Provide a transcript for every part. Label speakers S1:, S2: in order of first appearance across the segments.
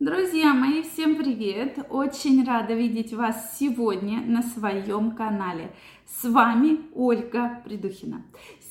S1: Друзья мои, всем привет! Очень рада видеть вас сегодня на своем канале. С вами Ольга Придухина.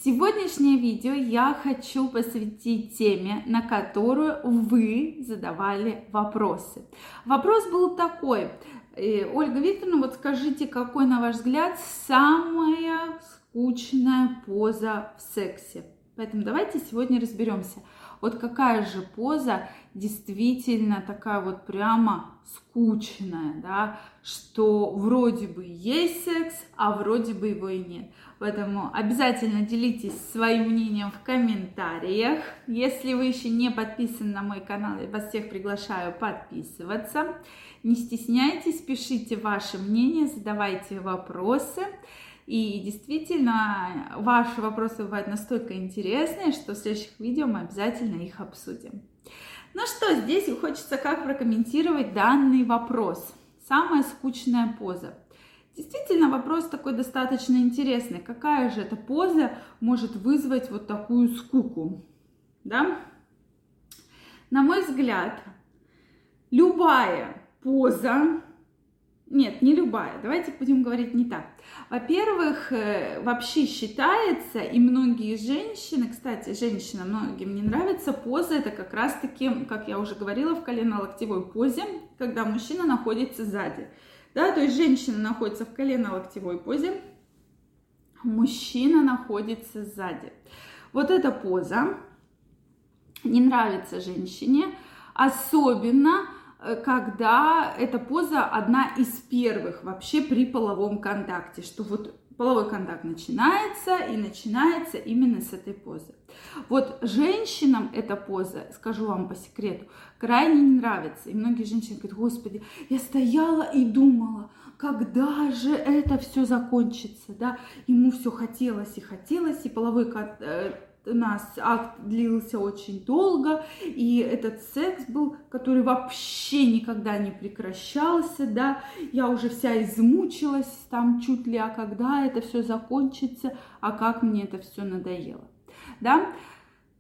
S1: Сегодняшнее видео я хочу посвятить теме, на которую вы задавали вопросы. Вопрос был такой. Э, Ольга Викторовна, вот скажите, какой, на ваш взгляд, самая скучная поза в сексе? Поэтому давайте сегодня разберемся. Вот какая же поза действительно такая вот прямо скучная, да, что вроде бы есть секс, а вроде бы его и нет. Поэтому обязательно делитесь своим мнением в комментариях. Если вы еще не подписаны на мой канал, я вас всех приглашаю подписываться. Не стесняйтесь, пишите ваше мнение, задавайте вопросы. И действительно, ваши вопросы бывают настолько интересные, что в следующих видео мы обязательно их обсудим. Ну что, здесь хочется как прокомментировать данный вопрос. Самая скучная поза. Действительно, вопрос такой достаточно интересный. Какая же эта поза может вызвать вот такую скуку? Да? На мой взгляд, любая поза, нет, не любая. Давайте будем говорить не так. Во-первых, э, вообще считается, и многие женщины, кстати, женщинам многим не нравится поза, это как раз-таки, как я уже говорила, в колено-локтевой позе, когда мужчина находится сзади. Да, то есть женщина находится в колено-локтевой позе, мужчина находится сзади. Вот эта поза не нравится женщине, особенно когда эта поза одна из первых вообще при половом контакте, что вот половой контакт начинается и начинается именно с этой позы. Вот женщинам эта поза, скажу вам по секрету, крайне не нравится. И многие женщины говорят, господи, я стояла и думала, когда же это все закончится, да, ему все хотелось и хотелось, и половой э, у нас акт длился очень долго, и этот секс был, который вообще никогда не прекращался, да, я уже вся измучилась там чуть ли, а когда это все закончится, а как мне это все надоело, да,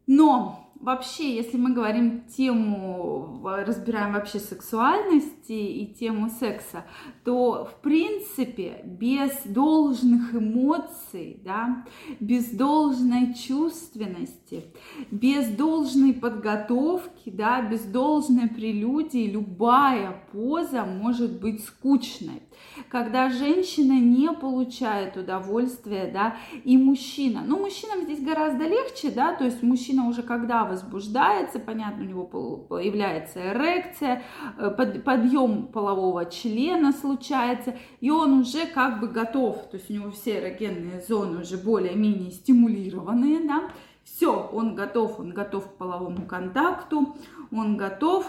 S1: но вообще, если мы говорим тему, разбираем вообще сексуальности и тему секса, то в принципе без должных эмоций, да, без должной чувственности, без должной подготовки, да, без должной прелюдии любая поза может быть скучной. Когда женщина не получает удовольствия, да, и мужчина, ну мужчинам здесь гораздо легче, да, то есть мужчина уже когда возбуждается, понятно, у него появляется эрекция, э, подъем полового члена случается, и он уже как бы готов, то есть у него все эрогенные зоны уже более-менее стимулированные, да, все, он готов, он готов к половому контакту, он готов,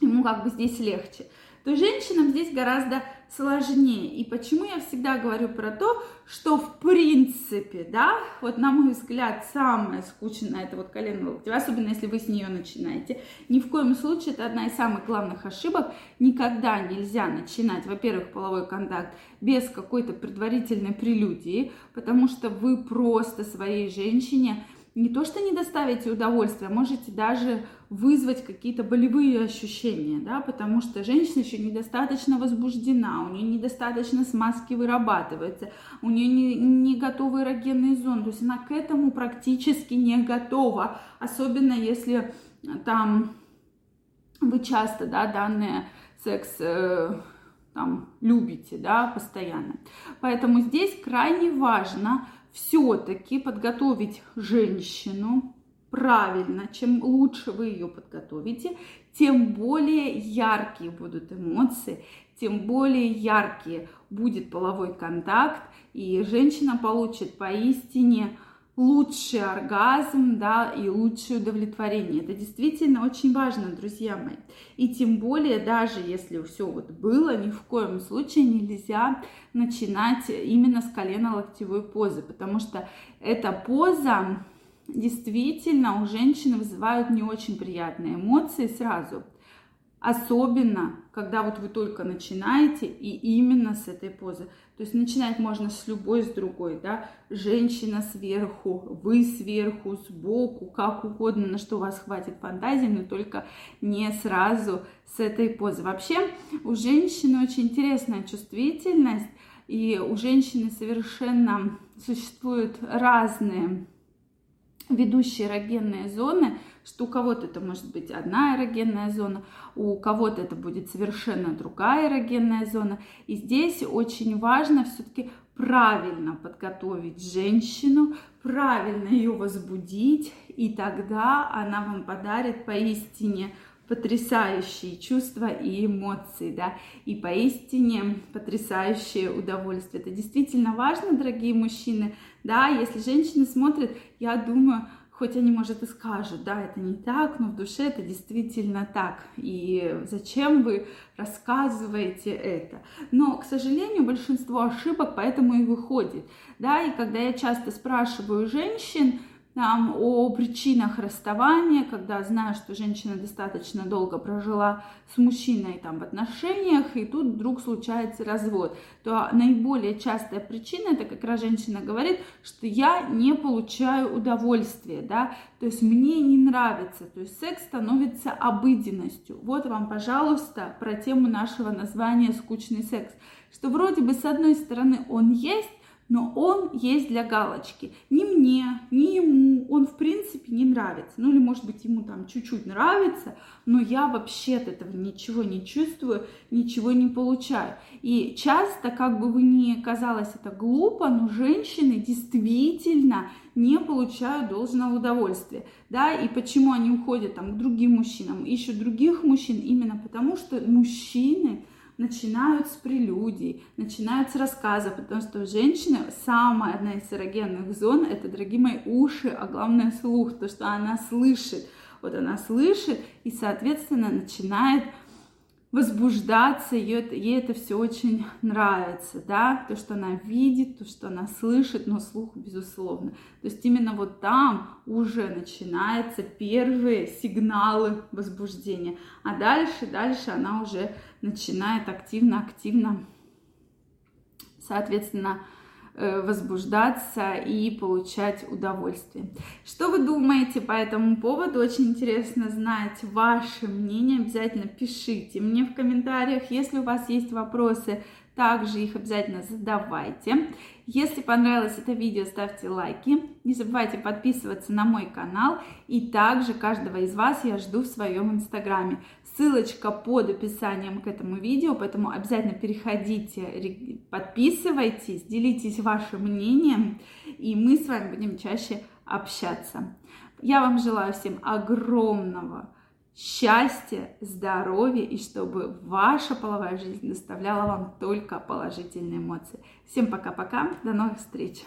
S1: ему как бы здесь легче. То женщинам здесь гораздо сложнее. И почему я всегда говорю про то, что в принципе, да, вот на мой взгляд, самое скучное это вот колено локтевая, особенно если вы с нее начинаете. Ни в коем случае это одна из самых главных ошибок. Никогда нельзя начинать, во-первых, половой контакт без какой-то предварительной прелюдии, потому что вы просто своей женщине не то что не доставите удовольствия, можете даже вызвать какие-то болевые ощущения, да, потому что женщина еще недостаточно возбуждена, у нее недостаточно смазки вырабатывается, у нее не, не готовы эрогенные зоны, то есть она к этому практически не готова, особенно если там вы часто, да, данные секс э, там любите, да, постоянно. Поэтому здесь крайне важно все-таки подготовить женщину правильно, чем лучше вы ее подготовите, тем более яркие будут эмоции, тем более яркий будет половой контакт, и женщина получит поистине лучший оргазм, да, и лучшее удовлетворение. Это действительно очень важно, друзья мои. И тем более, даже если все вот было, ни в коем случае нельзя начинать именно с колено-локтевой позы, потому что эта поза действительно у женщины вызывает не очень приятные эмоции сразу. Особенно, когда вот вы только начинаете, и именно с этой позы. То есть начинать можно с любой, с другой, да, женщина сверху, вы сверху, сбоку, как угодно, на что у вас хватит фантазии, но только не сразу с этой позы. Вообще у женщины очень интересная чувствительность, и у женщины совершенно существуют разные ведущие эрогенные зоны, что у кого-то это может быть одна эрогенная зона, у кого-то это будет совершенно другая эрогенная зона. И здесь очень важно все-таки правильно подготовить женщину, правильно ее возбудить, и тогда она вам подарит поистине потрясающие чувства и эмоции, да, и поистине потрясающее удовольствие. Это действительно важно, дорогие мужчины, да, если женщины смотрят, я думаю, хоть они, может, и скажут, да, это не так, но в душе это действительно так. И зачем вы рассказываете это? Но, к сожалению, большинство ошибок поэтому и выходит, да, и когда я часто спрашиваю женщин, там, о причинах расставания, когда знаю, что женщина достаточно долго прожила с мужчиной там, в отношениях, и тут вдруг случается развод, то наиболее частая причина, это как раз женщина говорит, что я не получаю удовольствия, да, то есть мне не нравится, то есть секс становится обыденностью. Вот вам, пожалуйста, про тему нашего названия «скучный секс», что вроде бы с одной стороны он есть, но он есть для галочки. Ни мне, ни ему он в принципе не нравится. Ну или может быть ему там чуть-чуть нравится, но я вообще от этого ничего не чувствую, ничего не получаю. И часто, как бы вы ни казалось это глупо, но женщины действительно не получают должного удовольствия, да, и почему они уходят там к другим мужчинам, ищут других мужчин, именно потому что мужчины начинают с прелюдий, начинают с рассказа, потому что у женщины самая одна из эрогенных зон, это, дорогие мои, уши, а главное слух, то, что она слышит. Вот она слышит и, соответственно, начинает возбуждаться, ей, это все очень нравится, да, то, что она видит, то, что она слышит, но слух, безусловно. То есть именно вот там уже начинаются первые сигналы возбуждения, а дальше, дальше она уже начинает активно-активно, соответственно, возбуждаться и получать удовольствие. Что вы думаете по этому поводу? Очень интересно знать ваше мнение. Обязательно пишите мне в комментариях. Если у вас есть вопросы, также их обязательно задавайте. Если понравилось это видео, ставьте лайки. Не забывайте подписываться на мой канал. И также каждого из вас я жду в своем инстаграме. Ссылочка под описанием к этому видео, поэтому обязательно переходите, подписывайтесь, делитесь вашим мнением, и мы с вами будем чаще общаться. Я вам желаю всем огромного счастья, здоровья и чтобы ваша половая жизнь доставляла вам только положительные эмоции. Всем пока-пока, до новых встреч!